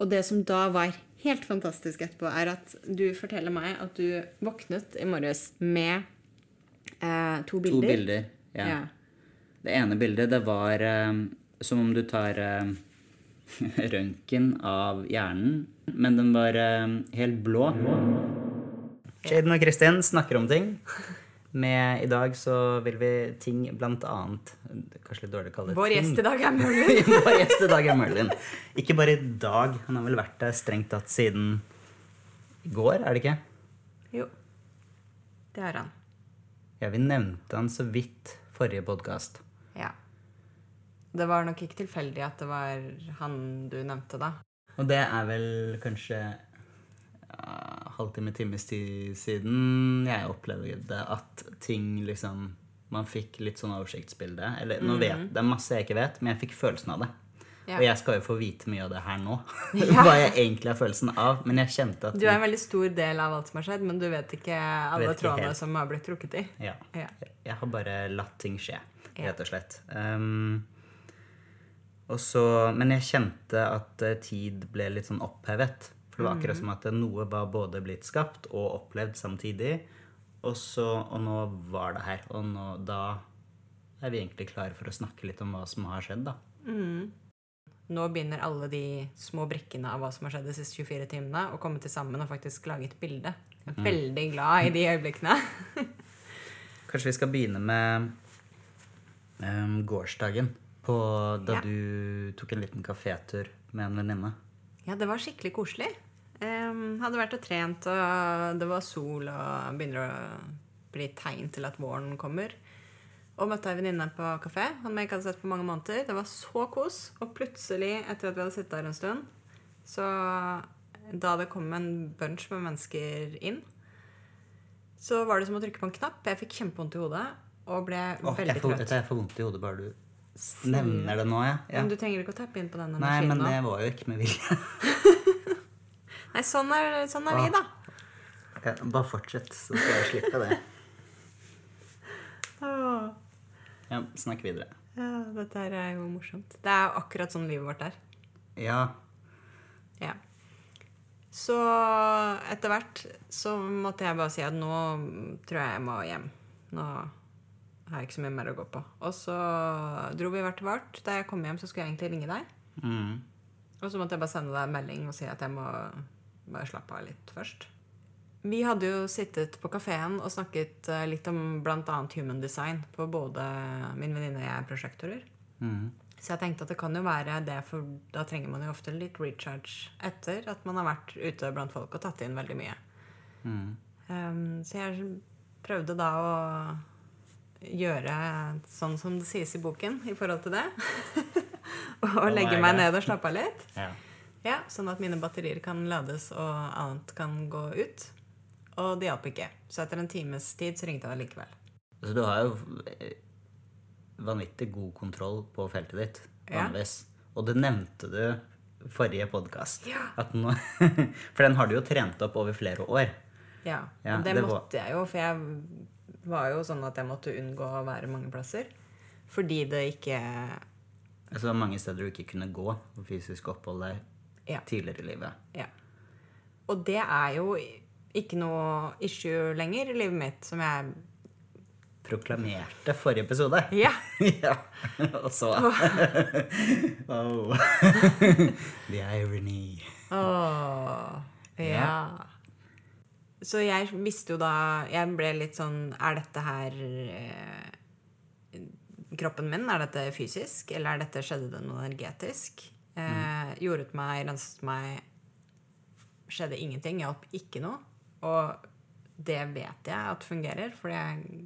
Og det som da var helt fantastisk etterpå, er at du forteller meg at du våknet i morges med eh, to bilder. To bilder. Ja. Ja. Det ene bildet, det var eh, som om du tar eh, røntgen av hjernen, men den var eh, helt blå. Jaden og Kristin snakker om ting. Med I dag så vil vi ting blant annet Kanskje litt dårlig å kalle det Vår ting. gjest i dag er Merlin. Vår gjest i dag er Merlin. Ikke bare i dag, han har vel vært der strengt tatt siden i går, er det ikke? Jo, det har han. Ja, vi nevnte han så vidt forrige podkast. Ja. Det var nok ikke tilfeldig at det var han du nevnte, da. Og det er vel kanskje ja, halvtime, times tid siden jeg opplevde at ting liksom Man fikk litt sånn oversiktsbilde. Eller nå vet det er masse jeg ikke vet, men jeg fikk følelsen av det. Ja. Og jeg skal jo få vite mye av det her nå. Hva jeg egentlig har følelsen av. Men jeg kjente at Du er en veldig stor del av alt som har skjedd, men du vet ikke alle Vet ikke trådene helt. som har blitt trukket i. ja, Ja. Jeg har bare latt ting skje, rett og slett. Um, og så, men jeg kjente at eh, tid ble litt sånn opphevet. For det var akkurat som at noe var både blitt skapt og opplevd samtidig. Og, så, og nå var det her. Og nå, da er vi egentlig klare for å snakke litt om hva som har skjedd, da. Nå begynner alle de små brikkene av hva som har skjedd de siste 24 timene, å komme til sammen og faktisk lage et bilde. Jeg er veldig glad i de øyeblikkene. Kanskje vi skal begynne med um, gårsdagen. På, da Ja. du tok en liten kafétur med en venninne. Ja, det var skikkelig koselig. Hadde vært og trent, og det var sol, og begynner å bli tegn til at våren kommer. Og møtte ei venninne på kafé, han jeg ikke hadde sett på mange måneder. Det var så kos. Og plutselig, etter at vi hadde sittet der en stund, så da det kom en bunch med mennesker inn, så var det som å trykke på en knapp. Jeg fikk kjempevondt i hodet og ble Åh, veldig jeg trøtt. jeg får vondt i hodet bare du nevner det nå, ja. ja. Men du trenger ikke å tappe inn på den Nei, men nå. det var jo ikke med vilje. Nei, sånn er, sånn er vi, da. Ja, bare fortsett, så skal jeg slippe det. Åh. Ja, snakk videre. Ja, dette her er jo morsomt. Det er jo akkurat sånn livet vårt er. Ja, Ja. Så etter hvert så måtte jeg bare si at nå tror jeg jeg må hjem. Nå har jeg ikke så mye mer å gå på. Og så dro vi hvert til vårt. Da jeg kom hjem, så skulle jeg egentlig ringe deg. mm. Og så måtte jeg bare sende deg en melding og si at jeg må bare slappe av litt først. Vi hadde jo sittet på kafeen og snakket eh, litt om bl.a. human design. For både min venninne og jeg er prosjektorer. Mm. Så jeg tenkte at det kan jo være det, for da trenger man jo ofte litt recharge etter at man har vært ute blant folk og tatt inn veldig mye. Mm. Um, så jeg prøvde da å gjøre sånn som det sies i boken i forhold til det. og legge meg ned og slappe av litt. ja. Ja, Sånn at mine batterier kan lades og annet kan gå ut. Og det hjalp ikke. Så etter en times tid så ringte jeg deg likevel. Så du har jo vanvittig god kontroll på feltet ditt, Ja. Og det nevnte du forrige podkast. Ja. For den har du jo trent opp over flere år. Ja, Ja, det, det måtte jeg jo, for jeg var jo sånn at jeg måtte unngå å være mange plasser. Fordi det ikke Altså, det var mange steder du ikke kunne gå og fysisk oppholde deg Ja. tidligere i livet. ja. Og det er jo ikke noe issue lenger i livet mitt, som jeg Proklamerte forrige episode. Ja! ja. Og så oh. The irony. Åh, ja. Så jeg visste jo da Jeg ble litt sånn Er dette her eh, kroppen min? Er dette fysisk, eller er dette skjedde det noe energetisk? Eh, Jordet meg, renset meg. Skjedde ingenting. Hjalp ikke noe. Og det vet jeg at fungerer, for jeg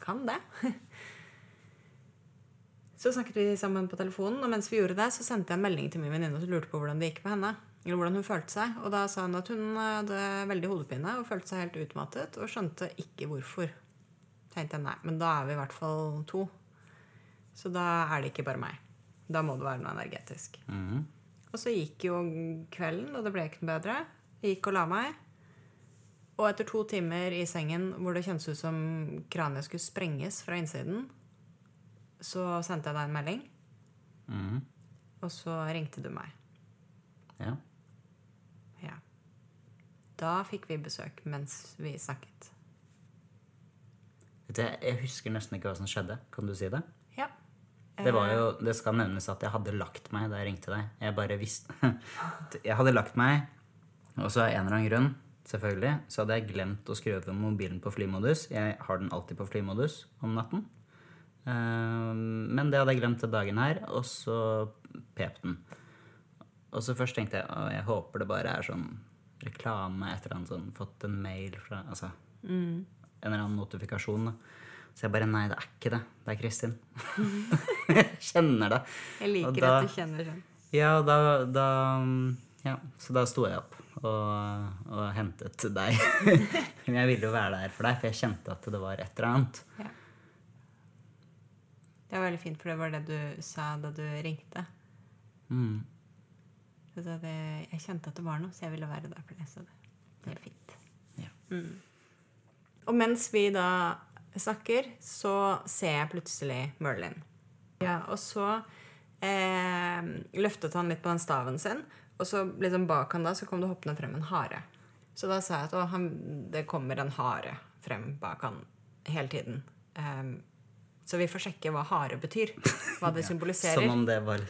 kan det. Så snakket vi sammen på telefonen, og mens vi gjorde det, så sendte jeg en melding til min venninne og lurte på hvordan det gikk med henne. Eller hvordan hun følte seg. Og da sa hun at hun hadde veldig hodepine og følte seg helt utmattet, og skjønte ikke hvorfor. Tenkte jeg nei, men da er vi i hvert fall to. Så da er det ikke bare meg. Da må det være noe energetisk. Mhm. Og så gikk jo kvelden, og det ble ikke noe bedre. Jeg gikk og la meg. Og etter to timer i sengen hvor det kjentes ut som kraniet skulle sprenges fra innsiden, så sendte jeg deg en melding, Mhm. og så ringte du meg. Ja. da fikk vi besøk mens vi snakket. Jeg husker nesten ikke hva som skjedde. Kan du si det? Det var jo, det skal nevnes at jeg hadde lagt meg da jeg ringte deg. Jeg bare visste Jeg hadde lagt meg, og så av en eller annen grunn, selvfølgelig, så hadde jeg glemt å skru over mobilen på flymodus. Jeg har den alltid på flymodus om natten. Eh, Men det hadde jeg glemt til dagen her, og så pep den. Og så først tenkte jeg at jeg håper det bare er sånn reklame, et eller annet sånn, fått en mail fra Altså en eller annen notifikasjon. da. Så jeg bare Nei, det er ikke det. Det er Kristin. jeg kjenner det. Jeg liker da- at du kjenner sånn. Ja, og da, da Ja, så da sto jeg opp og, og hentet deg. Men jeg ville jo være der for deg, for jeg kjente at det var et eller annet. Ja. Det var veldig fint, for det var det du sa da du ringte. Mm. Du det, jeg kjente at det var noe, så jeg ville være der for det. Så det, det er fint. Ja. Og mens vi da snakker, så ser jeg plutselig Merlin. Ja, og så eh, løftet han litt på den staven sin, og så liksom bak han da, så kom det hoppende frem en hare. Så da sa jeg at å, han, det kommer en hare frem bak han hele tiden. Em, så vi får sjekke hva hare betyr. Hva det symboliserer. Som om det var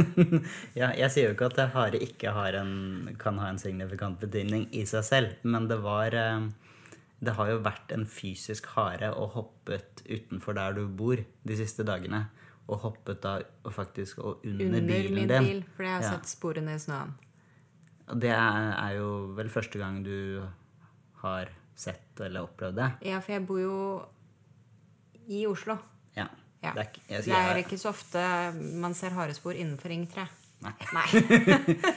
Ja, jeg sier jo ikke at hare ikke har en, kan ha en signifikant betydning i seg selv, men det var eh, Det har jo vært en fysisk hare og hoppet utenfor der du bor de siste dagene. Og hoppet da og faktisk og under, under bilen min din. bil, for jeg har Ja. sett sporene i snøen. Og det er, er jo vel første gang du har sett eller opplevd det. Ja, for jeg bor jo i Oslo. Ja. Ja. Det er, ikke- jeg, Det er ikke så ofte man ser harespor innenfor Ring 3. Nei. Nei.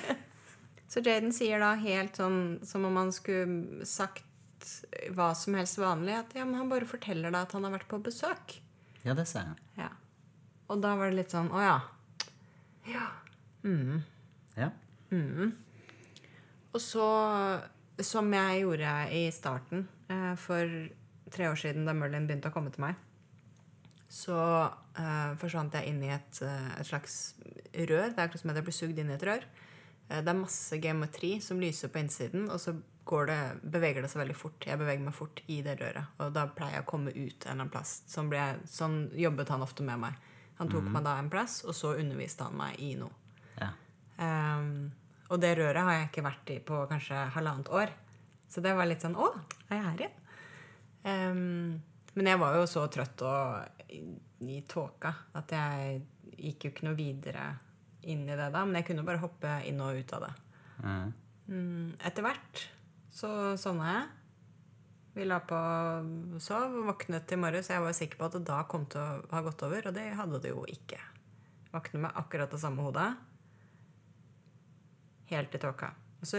så Jaden sier da helt sånn som om han skulle sagt hva som helst vanlig, at ja, men han bare forteller deg at han har vært på besøk. Ja, det ser jeg. Ja. Og da var det litt sånn Å ja. Ja. Mm. Ja. Og så, som jeg gjorde i starten eh, for tre år siden da Merlin begynte å komme til meg, så eh, forsvant jeg inn i et, eh, et slags rør. Det er akkurat som at jeg blir sugd inn i et rør. Eh, det er masse geometri som lyser på innsiden, og så det, beveger det seg veldig fort. Jeg beveger meg fort i det røret, og da pleier jeg å komme ut en eller annen plass. Sånn, jeg, sånn jobbet han ofte med meg. Han tok meg da en plass, og så underviste han meg i noe. ja. Um, og det røret har jeg ikke vært i på kanskje halvannet år. Så det var litt sånn Å, er jeg her igjen? Um, men jeg var jo så trøtt og i, i tåka at jeg gikk jo ikke noe videre inn i det da. Men jeg kunne bare hoppe inn og ut av det. Mm, etter hvert så sovna jeg. Vi la på sov og våknet i morges. Jeg var sikker på at det da kom til å ha gått over, og det hadde det jo ikke. Våkner med akkurat det samme hodet. Helt i tåka. Så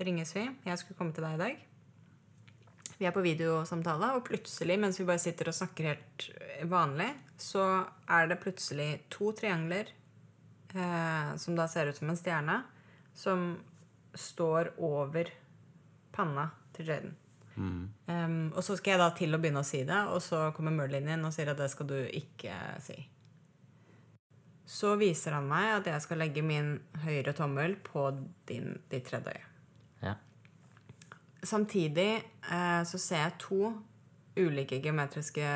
ringes vi. Jeg skulle komme til deg i dag. Vi er på videosamtale, og plutselig, mens vi bare sitter og snakker helt vanlig, så er det plutselig to triangler eh, som da ser ut som en stjerne, som står over panna til Jaden. Um, og så skal jeg da til å begynne å si det, og så kommer Merlin inn og sier at det skal du ikke si. Så viser han meg at jeg skal legge min høyre tommel på din, ditt tredje øye. ja. Samtidig eh, så ser jeg to ulike geometriske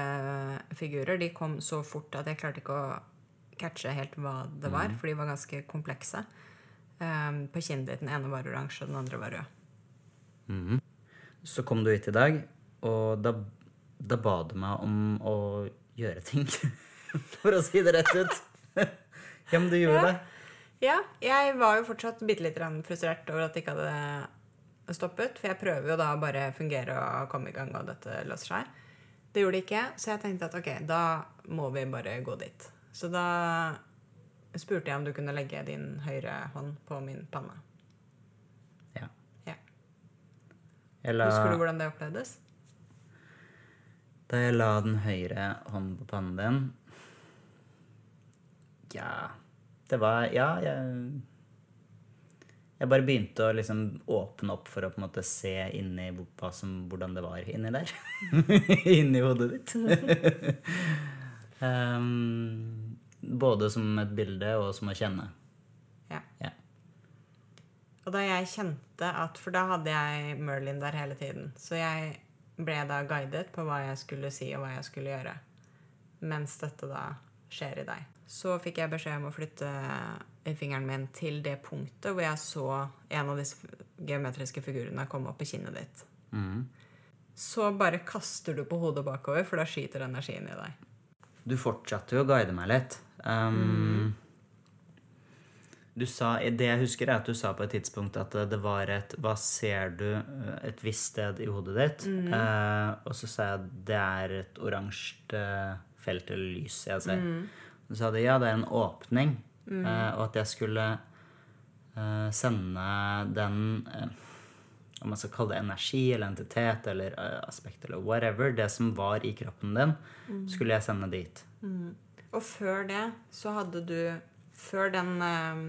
figurer. De kom så fort at jeg klarte ikke å catche helt hva det var, for de var ganske komplekse. Um, på kinnet ditt. Den ene var oransje, den andre var rød. Så kom du hit i dag, og da, da ba du meg om å gjøre ting. For å si det rett ut. ja, men du gjorde Ja. det. Ja, jeg var jo fortsatt bitte litt frustrert over at det ikke hadde stoppet. For jeg prøver jo da å bare fungere og komme i gang, og dette løser seg. Det gjorde det ikke, så jeg tenkte at ok, da må vi bare gå dit. Så da spurte jeg om du kunne legge din høyre hånd på min panne. Ja. Ja. La, Husker du hvordan det opplevdes? da jeg la den høyre hånden på pannen din Ja, det var Ja, jeg Jeg bare begynte å liksom åpne opp for å på en måte se inni hva som, hvordan det var inni der. inni hodet ditt. um, både som et bilde og som å kjenne. Ja. Ja. Og da jeg kjente at For da hadde jeg Merlin der hele tiden. Så jeg ble da guidet på hva jeg skulle si og hva jeg skulle gjøre. Mens dette da skjer i deg. Så fikk jeg beskjed om å flytte fingeren min til det punktet hvor jeg så en av disse geometriske figurene komme opp i kinnet ditt. Mm. Så bare kaster du på hodet bakover, for da skyter energien i deg. Du fortsatte jo å guide meg litt. Um, Du sa, Det jeg husker, er at du sa på et tidspunkt at det var et Hva ser du et visst sted i hodet ditt? Eh, og så sa jeg det er et oransje eh, felt eller lys jeg ser. Så sa du ja, det er en åpning, eh, og at jeg skulle eh, sende den eh, om man skal kalle det energi eller entitet eller eh, aspekt eller whatever, det som var i kroppen din, skulle jeg sende dit. Og før det så hadde du Før den, eh,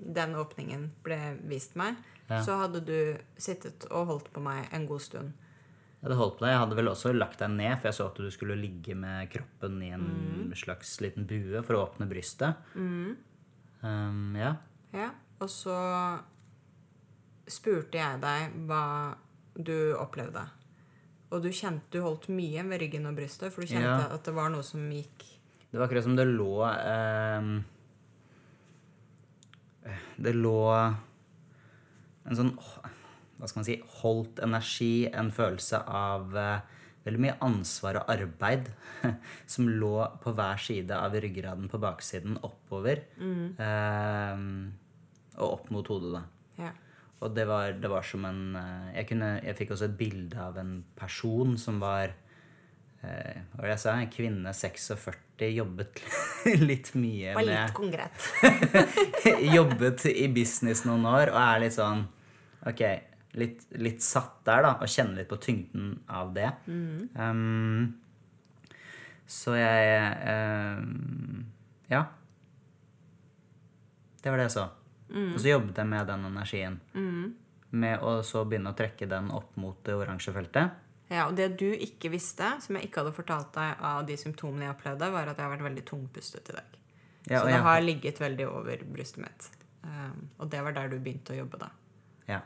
den åpningen ble vist meg, Ja. så hadde du sittet og holdt på meg en god stund. Jeg hadde holdt på deg. Jeg hadde vel også lagt deg ned, for jeg så at du skulle ligge med kroppen i en slags liten bue for å åpne brystet. Um, ja. Ja, og så spurte jeg deg hva du opplevde. Og du kjente du holdt mye ved ryggen og brystet, for du kjente Ja. at det var noe som gikk Det var akkurat som det lå ehm, Det lå en sånn Hva skal man si Holdt energi, en følelse av eh, veldig mye ansvar og arbeid som lå på hver side av ryggraden på baksiden oppover. ehm, og opp mot hodet, da. Ja. Og det var, det var som en eh, jeg, kunne, jeg fikk også et bilde av en person som var eh, var jeg sa? En kvinne 46, jobbet litt mye var litt konkret. Jobbet i business noen år og er litt sånn Ok, litt, litt satt der, da, og kjenner litt på tyngden av det. Um, så jeg um, Ja. Det var det jeg så. Og så jobbet jeg med den energien. Med å så begynne å trekke den opp mot det oransje feltet. Ja, og det du ikke visste, som jeg ikke hadde fortalt deg av de symptomene jeg opplevde, var at jeg har vært veldig tungpustet i dag. Ja, så det ja. har ligget veldig over brystet mitt. Um, og det var der du begynte å jobbe da. Ja.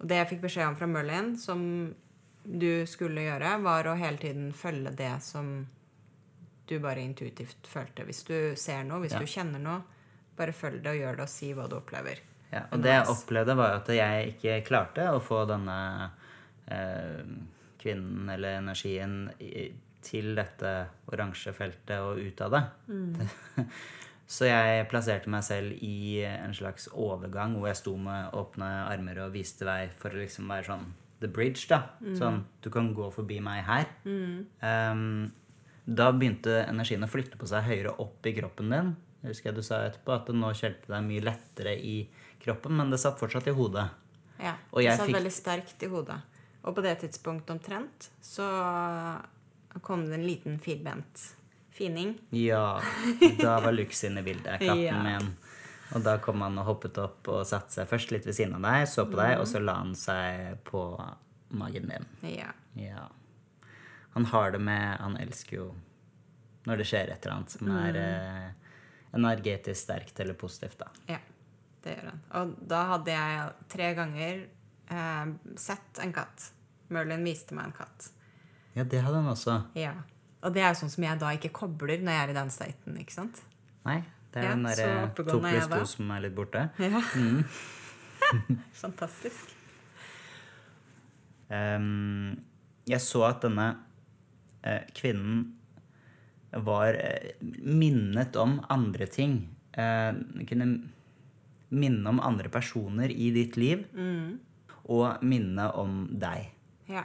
Og det jeg fikk beskjed om fra Merlin, som du skulle gjøre, var å hele tiden følge det som du bare intuitivt følte. Hvis du ser noe, hvis Ja. du kjenner noe, bare følg det og gjør det og si hva du opplever. Ja, og det jeg opplevde, var at jeg ikke klarte å få denne kvinnen eller energien til dette oransje feltet og ut av det. Så jeg plasserte meg selv i en slags overgang hvor jeg sto med åpne armer og viste vei for å liksom være sånn the bridge, da. Sånn du kan gå forbi meg her. Um, da begynte energien å flytte på seg høyere opp i kroppen din. Jeg husker jeg du sa etterpå at det nå kjelte deg mye lettere i kroppen, men det satt fortsatt i hodet. Ja, Det satt fikk- veldig sterkt i hodet. Og på det tidspunktet omtrent så kom det en liten firbent fining. Ja, da var Lux inne i bildet, katten Ja. min. Og da kom han og hoppet opp og satte seg først litt ved siden av deg, så på deg, og så la han seg på magen din. Ja. Ja. Han har det med Han elsker jo når det skjer et eller annet som er mm. energetisk sterkt eller positivt, da. ja, det gjør han. Og da hadde jeg tre ganger eh, sett en katt. Merlin viste meg en katt. Ja, det hadde han også. Ja. Og det er jo sånn som jeg da ikke kobler når jeg er i den staten, ikke sant? Nei, det er Ja, den derre to er pluss to som er litt borte. Ja. Fantastisk. Um, jeg så at denne uh, kvinnen var uh, minnet om andre ting. Uh, kunne minne om andre personer i ditt liv, og minne om deg. Ja.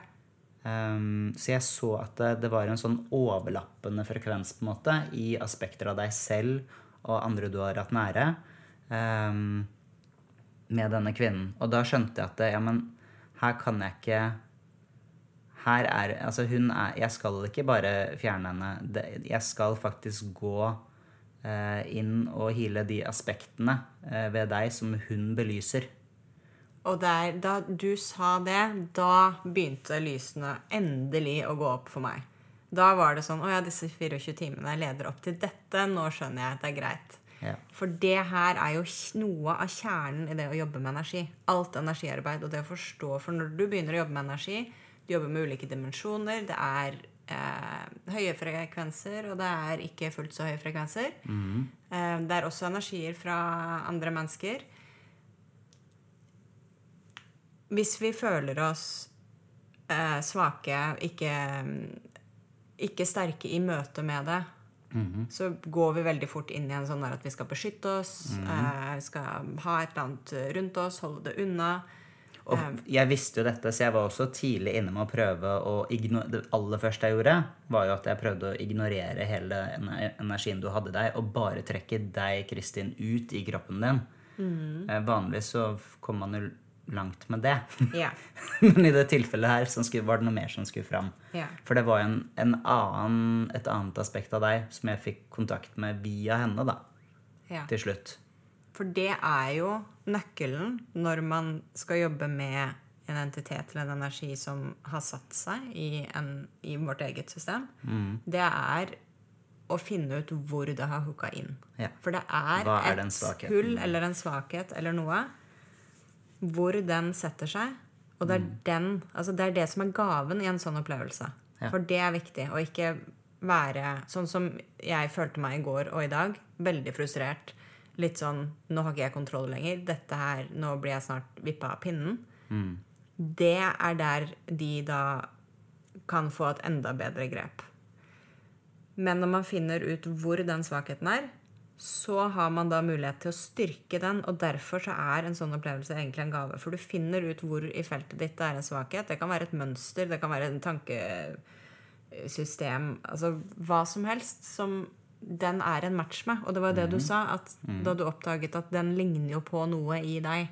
Um, så jeg så at det, det var en sånn overlappende frekvens på en måte i aspekter av deg selv og andre du har hatt nære, um, med denne kvinnen. Og da skjønte jeg at ja, men her kan jeg ikke her er, altså hun er, Jeg skal ikke bare fjerne henne. Jeg skal faktisk gå eh, inn og hile de aspektene eh, ved deg som hun belyser. Og der, da du sa det, da begynte lysene endelig å gå opp for meg. Da var det sånn Å ja, disse 24 timene leder opp til dette. Nå skjønner jeg at det er greit. Ja. For det her er jo noe av kjernen i det å jobbe med energi. Alt energiarbeid og det å forstå. For når du begynner å jobbe med energi, du jobber med ulike dimensjoner, det er eh, høye frekvenser, og det er ikke fullt så høye frekvenser. Eh, det er også energier fra andre mennesker. Hvis vi føler oss eh, svake, ikke, ikke sterke i møte med det, så går vi veldig fort inn i en sånn der at vi skal beskytte oss, eh, skal ha et eller annet rundt oss, holde det unna. Og jeg visste jo dette, så jeg var også tidlig inne med å prøve å ignorere Det aller første jeg gjorde, var jo at jeg prøvde å ignorere hele energien du hadde deg, og bare trekke deg, Kristin, ut i kroppen din. Eh, Vanligvis så kommer man jo langt med det. Yeah. Men i det tilfellet her skulle, var det noe mer som skulle fram. Yeah. For det var jo en, en annen, et annet aspekt av deg som jeg fikk kontakt med via henne, da. yeah. Til slutt. For det er jo nøkkelen når man skal jobbe med en entitet eller en energi som har satt seg i, en, i vårt eget system. Det er å finne ut hvor det har hooka inn. Ja. For det er, er et hull eller en svakhet eller noe hvor den setter seg. Og det er, den, altså det er det som er gaven i en sånn opplevelse. Ja. For det er viktig. Å ikke være sånn som jeg følte meg i går og i dag. Veldig frustrert. Litt sånn Nå har ikke jeg kontroll lenger. Dette her, Nå blir jeg snart vippa av pinnen. Det er der de da kan få et enda bedre grep. Men når man finner ut hvor den svakheten er, så har man da mulighet til å styrke den. Og derfor så er en sånn opplevelse egentlig en gave. For du finner ut hvor i feltet ditt det er en svakhet. Det kan være et mønster, det kan være en tankesystem, altså hva som helst som den er en match med. Og det var det du sa, at da du oppdaget at den ligner jo på noe i deg.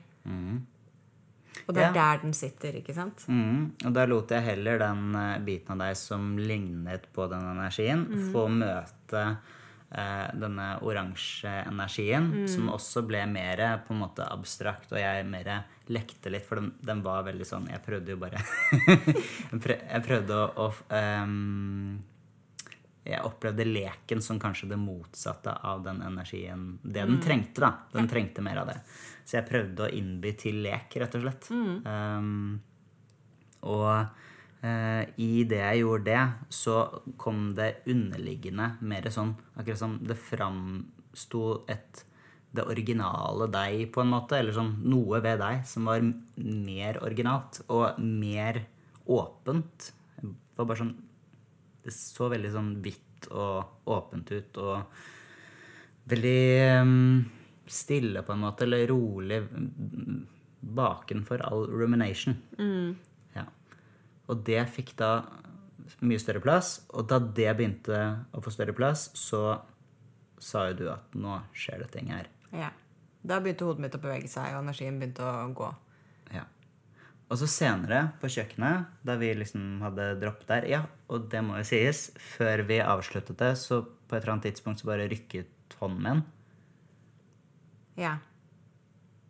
Og det er Ja. der den sitter, ikke sant? Mm, og da lot jeg heller den eh, biten av deg som lignet på den energien, få møte denne oransje energien, som også ble mer på en måte abstrakt, og jeg mer lekte litt, for den, den var veldig sånn Jeg prøvde jo bare jeg, prøvde å, å um, jeg opplevde leken som kanskje det motsatte av den energien. Det den trengte, da. Den trengte mer av det. Så jeg prøvde å innby til lek, rett og slett. Um, og eh, i det jeg gjorde det, så kom det underliggende mer sånn Akkurat som det framsto et det originale deg, på en måte. Eller sånn noe ved deg som var mer originalt og mer åpent. Det var bare sånn Det så veldig sånn hvitt og åpent ut og veldig um, stille, på en måte. Eller rolig. mm, Bakenfor all rumination. Ja. Og det fikk da mye større plass. Og da det begynte å få større plass, så sa jo du at nå skjer det ting her. Ja. Da begynte hodet mitt å bevege seg, og energien begynte å gå. Ja. Og så senere, på kjøkkenet, da vi liksom hadde droppet der Ja, og det må jo sies, før vi avsluttet det, så på et eller annet tidspunkt så bare rykket hånden min. Ja,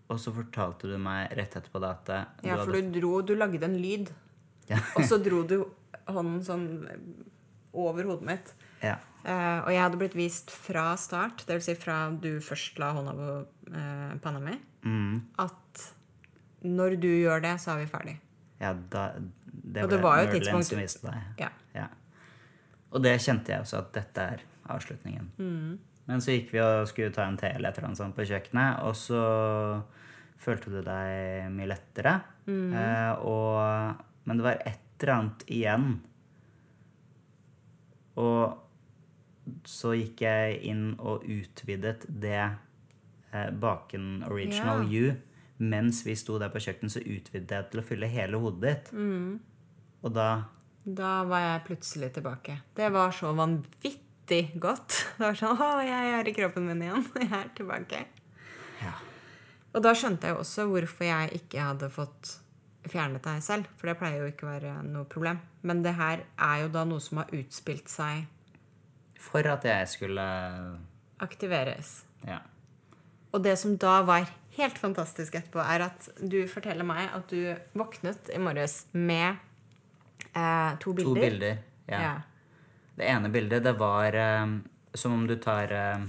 Og så fortalte du meg rett etterpå da at ja for du dro Du lagde en lyd, Ja. og så dro du hånden sånn over hodet mitt. Ja. Uh, og jeg hadde blitt vist fra start, dvs. Si fra du først la hånda på uh, panna mi, Mm. at når du gjør det, så er vi ferdig. ja da, det Og det var jo et tidspunkt- som viste deg. Ja. Ja. Og det kjente jeg også at dette er avslutningen. Mm. Men så gikk vi og skulle ta en te eller et eller annet sånt på kjøkkenet, og så følte du deg mye lettere. Mm. Uh, og, men det var et eller annet igjen. Og så gikk jeg inn og utvidet det eh, Baken Original yeah. You. Mens vi sto der på kjøkkenet, så utvidet jeg til å fylle hele hodet ditt. Mm. Og da Da var jeg plutselig tilbake. Det var så vanvittig godt. Det var sånn Å, jeg er i kroppen min igjen. Jeg er tilbake. Ja. Og da skjønte jeg også hvorfor jeg ikke hadde fått fjernet deg selv. For det pleier jo ikke å være noe problem. Men det her er jo da noe som har utspilt seg For at jeg skulle aktiveres. Ja. Og det som da var helt fantastisk etterpå, er at du forteller meg at du våknet i morges med eh, to bilder. To bilder. Ja. Ja. Det ene bildet, det var eh, som om du tar eh,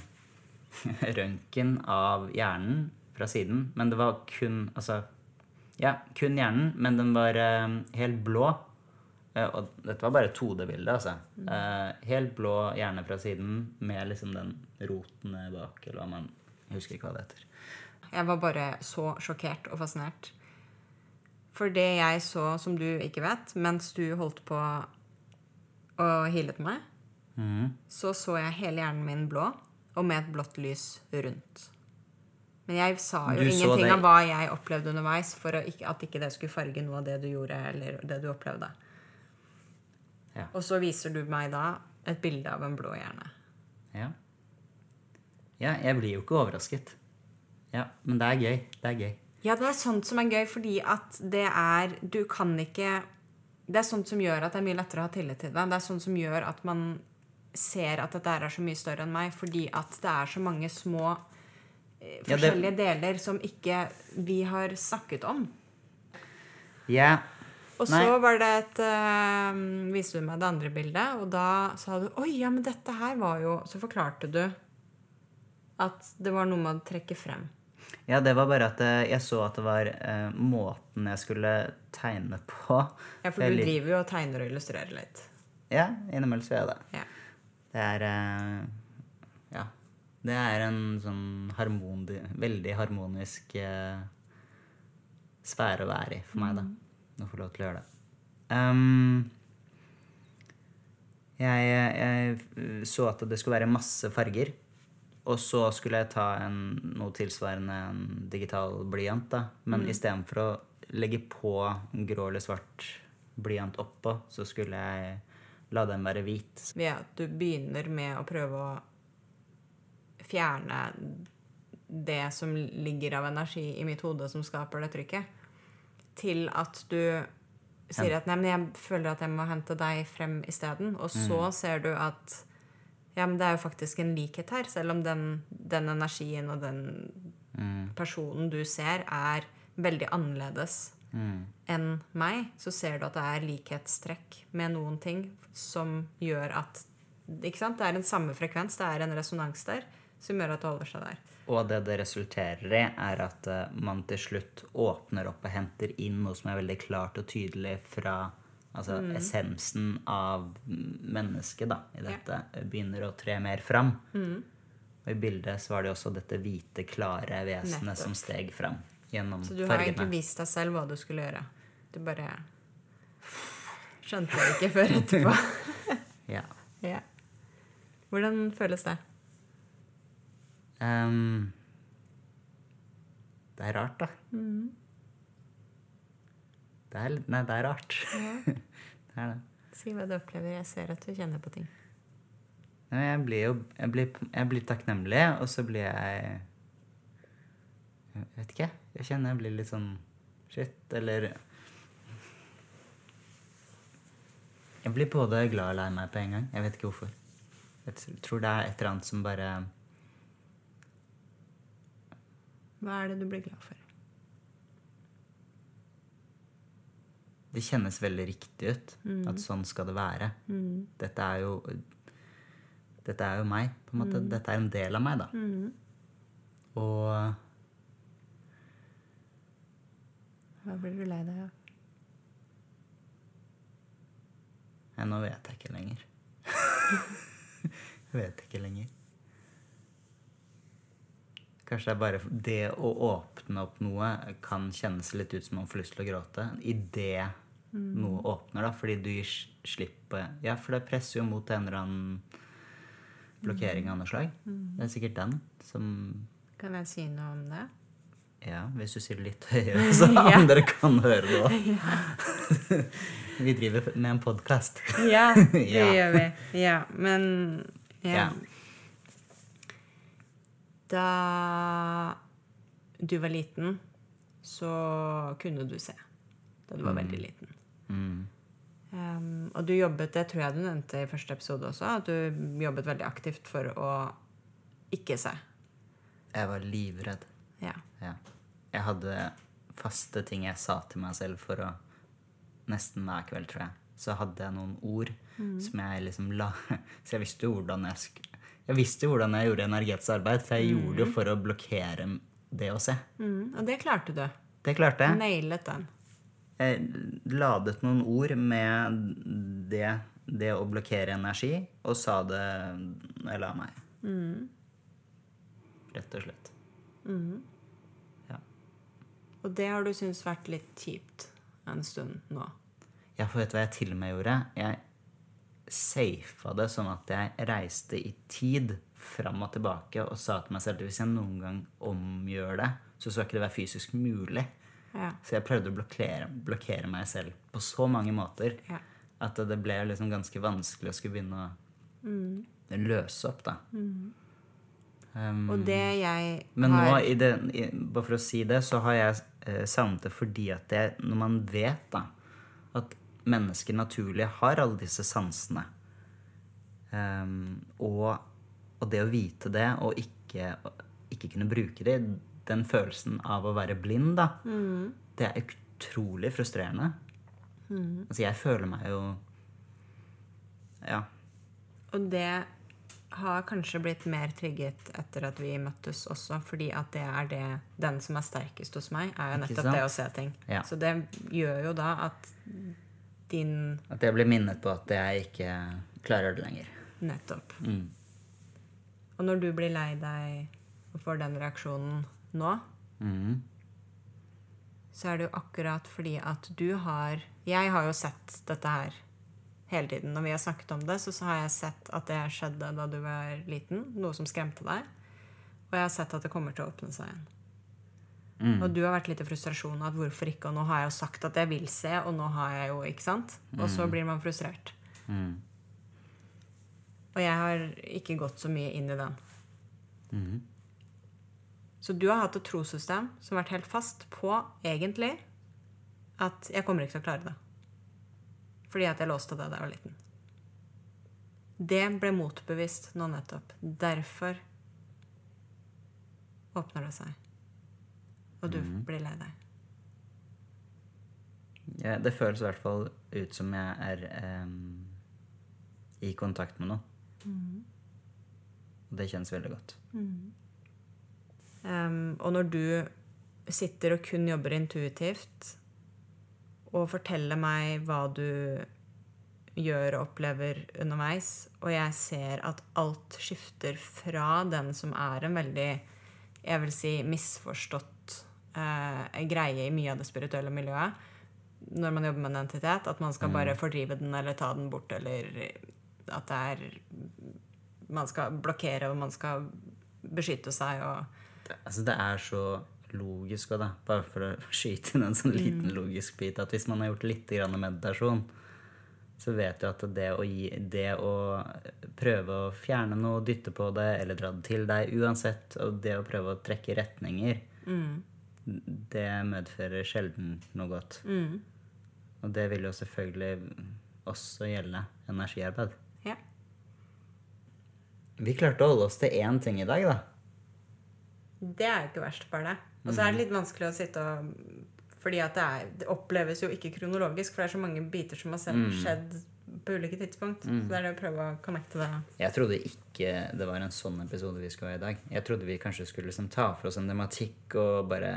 røntgen av hjernen fra siden. Men det var kun Altså, ja, kun hjernen, men den var eh, helt blå. Eh, og dette var bare 2D-bildet, altså. Eh, helt blå hjerne fra siden med liksom den roten bak, eller hva man husker ikke hva det heter. Jeg var bare så sjokkert og fascinert. For det jeg så, som du ikke vet, mens du holdt på og hilet meg, mm. så så jeg hele hjernen min blå, og med et blått lys rundt. Men jeg sa jo Du ingenting av hva jeg opplevde underveis, for ikke, at ikke det skulle farge noe av det du gjorde, eller det du opplevde. Ja. Og så viser du meg da et bilde av en blå hjerne. Ja. ja, jeg blir jo ikke overrasket. Ja, men det er gøy. Det er gøy. Ja, det er sånt som er gøy, fordi at det er Du kan ikke Det er sånt som gjør at det er mye lettere å ha tillit til deg. Det er sånt som gjør at man ser at dette er så mye større enn meg, fordi at det er så mange små eh, Ja, det- forskjellige deler som ikke vi har snakket om. Ja, Og Nei. så var det et uh, Viste du meg det andre bildet, og da sa du Oi, ja, men dette her var jo Så forklarte du at det var noe man trekker trekke frem. Ja, det var bare at eh, jeg så at det var uh, måten jeg skulle tegne på. Ja, for du driver jo og tegner og illustrerer litt. Ja, innimellom så gjør jeg det. Ja. Det er Ja. Det er en sånn harmon, veldig harmonisk eh, sfære å være i for meg, da. Å få lov til å gjøre det. Um, jeg, jeg så at det skulle være masse farger. Og så skulle jeg ta en, noe tilsvarende en digital blyant. da. Men Mm. istedenfor å legge på grå eller svart blyant oppå, så skulle jeg la den være hvit. Ja, du begynner med å prøve å fjerne det som ligger av energi i mitt hode som skaper det trykket, til at du sier at nei, men jeg føler at jeg må hente deg frem isteden. Og så ser du at ja, men det er jo faktisk en likhet her, selv om den, den energien og den personen du ser, er veldig annerledes enn meg, så ser du at det er likhetstrekk med noen ting som gjør at ikke sant? Det er en samme frekvens, det er en resonans der, som gjør at det holder seg der. Og det det resulterer i, er at eh, man til slutt åpner opp og henter inn noe som er veldig klart og tydelig fra altså essensen av mennesket da, i dette, begynner å tre mer fram. Og i bildet så var det også dette hvite, klare vesenet Nettopp. som steg fram gjennom Så du har egentlig vist deg selv hva du skulle gjøre. Du bare skjønte det ikke før etterpå. Ja. ja. Hvordan føles det? Ehm, det er rart, da. Det er, nei, det er rart. det er det. Si hva du opplever. Jeg ser at du kjenner på ting. Nei, jeg blir jo jeg blir, jeg blir takknemlig, og så blir jeg Jeg vet ikke. Jeg kjenner jeg blir litt sånn shit, eller Jeg blir både glad og lei meg på en gang. Jeg vet ikke hvorfor. Jeg tror det er et eller annet som bare Hva er det du blir glad for? Det kjennes veldig riktig ut. At sånn skal det være. Dette er jo Dette er jo meg, på en måte. Dette er en del av meg, da. Og Hva blir du lei deg av? Nei, nå vet jeg ikke lenger. jeg vet ikke lenger. Kanskje det er bare det å åpne opp noe kan kjennes litt ut som man får lyst til å gråte. Idet noe åpner, da. Fordi du gir slipp på Ja, for det presser jo mot en eller annen blokkering av noe slag. Det er sikkert den som Kan jeg si noe om det? Ja, hvis du sier det litt høyere, så Ja. andre kan høre det òg. Vi driver med en podkast. Ja, det Ja. gjør vi. Ja, men ja. Da du var liten, så kunne du se. Da du var veldig liten. Mm. Um, og du jobbet, det tror jeg du nevnte i første episode også, at du jobbet veldig aktivt for å ikke se. Jeg var livredd. Ja. Ja. Jeg hadde faste ting jeg sa til meg selv for å Nesten hver kveld, tror jeg. Så hadde jeg noen ord som jeg liksom la Så jeg visste jo hvordan jeg sk... Jeg visste jo hvordan jeg gjorde energetisk arbeid, for jeg gjorde det for å blokkere det å se. Mm, og det klarte du. Det klarte jeg. Nailet den. Jeg ladet noen ord med det, det å blokkere energi, og sa det når jeg la meg. Rett og slett. Ja. Og det har du syntes vært litt kjipt en stund nå. Ja, for vet du hva jeg til og med gjorde? Jeg safa det sånn at jeg reiste i tid fram og tilbake og sa til meg selv at hvis jeg noen gang omgjør det, så skal ikke det være fysisk mulig. Ja. Så jeg prøvde å blokkere, blokkere meg selv på så mange måter Ja. at det ble liksom ganske vanskelig å skulle begynne å løse opp, da. Um, Og det jeg men nå, har i det, i, bare for å si det, så har jeg eh, savnet det fordi at det, når man vet da, mennesker naturlig har alle disse sansene, Um, og, og det å vite det og ikke, ikke kunne bruke det, den følelsen av å være blind, da, det er utrolig frustrerende. Altså, jeg føler meg jo Ja. Og det har kanskje blitt mer trigget etter at vi møttes også, fordi at det er det, den som er sterkest hos meg, er jo nettopp det å se ting. Ja. Så det gjør jo da at din At jeg blir minnet på at jeg ikke klarer det lenger. Nettopp. Mm. Og når du blir lei deg og får den reaksjonen nå, mm. så er det jo akkurat fordi at du har Jeg har jo sett dette her hele tiden. Når vi har snakket om det, så, så har jeg sett at det skjedde da du var liten. Noe som skremte deg. Og jeg har sett at det kommer til å åpne seg igjen. Mm. Og du har vært litt i frustrasjon at hvorfor ikke, og nå har jeg jo sagt at jeg vil se, og nå har jeg jo, ikke sant? Og så blir man frustrert. Mm. Og jeg har ikke gått så mye inn i den. Mhm. Så du har hatt et trossystem som har vært helt fast på, egentlig, at jeg kommer ikke til å klare det. Fordi at jeg låste det da jeg var liten. Det ble motbevist nå nettopp. Derfor åpner det seg. Og du blir lei deg. Ja, det føles i hvert fall ut som jeg er eh, i kontakt med noe. Og det kjennes veldig godt. Um, og når du sitter og kun jobber intuitivt og forteller meg hva du gjør og opplever underveis, og jeg ser at alt skifter fra den som er en veldig, jeg vil si, misforstått eh, greie i mye av det spirituelle miljøet, når man jobber med en entitet, at man skal bare fordrive den eller ta den bort, eller at det er Man skal blokkere, og man skal beskytte seg og Det, altså, det er så logisk òg, da. Bare for å skyte inn en sånn liten logisk bit. At hvis man har gjort litt grann meditasjon, så vet du at det å, gi, det å prøve å fjerne noe, dytte på det eller dra det til deg uansett, og det å prøve å trekke retninger, det medfører sjelden noe godt. Og det vil jo selvfølgelig også gjelde energiarbeid. Ja. Vi klarte å holde oss til én ting i dag, da. Det er jo ikke verst, bare det. Og så er det litt vanskelig å sitte og Fordi at det, er, det oppleves jo ikke kronologisk, for det er så mange biter som har skjedd skjedd på ulike tidspunkt. Så det er det å prøve å connecte det. Jeg trodde ikke det var en sånn episode vi skulle ha i dag. Jeg trodde vi kanskje skulle liksom ta for oss en tematikk og bare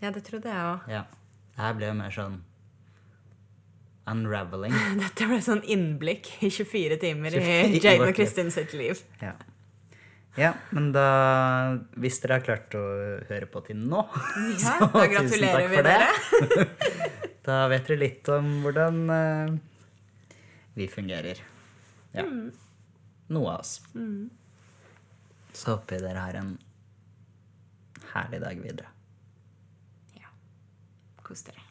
Ja, det trodde jeg òg. Ja. Det her ble jo mer sånn unraveling. Dette ble sånn innblikk i 24 timer 24 i Jane og. Kristin sitt liv. Ja. ja, men da Hvis dere har klart å høre på til nå, Ja, så da gratulerer vi dere. Da vet dere litt om hvordan uh, vi fungerer. Ja. Mm. Noe av oss. Så håper jeg dere har en herlig dag videre. Ja. Kos dere.